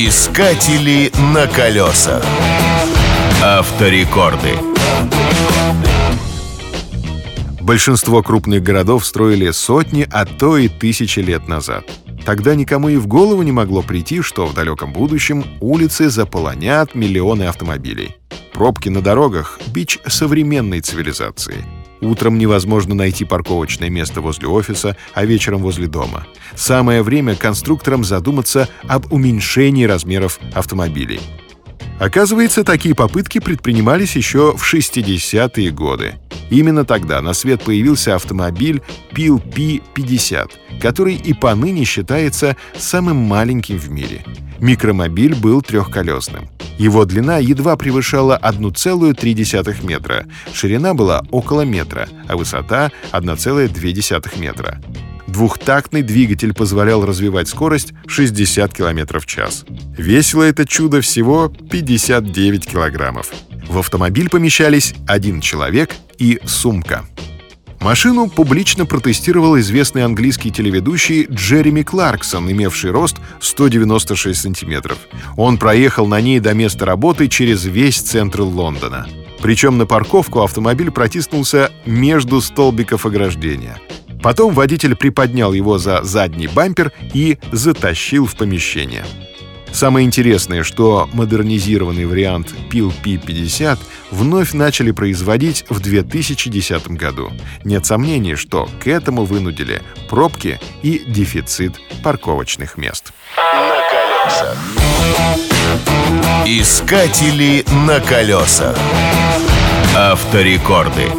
Искатели на колесах. Авторекорды. Большинство крупных городов строили сотни, а то и тысячи лет назад. Тогда никому и в голову не могло прийти, что в далеком будущем улицы заполонят миллионы автомобилей. Пробки на дорогах — бич современной цивилизации. Утром невозможно найти парковочное место возле офиса, а вечером возле дома. Самое время конструкторам задуматься об уменьшении размеров автомобилей. Оказывается, такие попытки предпринимались еще в 60-е годы. Именно тогда на свет появился автомобиль Pil P50, который и поныне считается самым маленьким в мире. Микромобиль был трехколесным. Его длина едва превышала 1,3 метра, ширина была около метра, а высота — 1,2 метра. Двухтактный двигатель позволял развивать скорость 60 км в час. Весило это чудо всего 59 килограммов. В автомобиль помещались один человек и сумка. Машину публично протестировал известный английский телеведущий Джереми Кларксон, имевший рост 196 сантиметров. Он проехал на ней до места работы через весь центр Лондона. Причем на парковку автомобиль протиснулся между столбиков ограждения. Потом водитель приподнял его за задний бампер и затащил в помещение. Самое интересное, что модернизированный вариант Pil P50 вновь начали производить в 2010 году. Нет сомнений, что к этому вынудили пробки и дефицит парковочных мест. На колесах. Искатели на колесах. Авторекорды.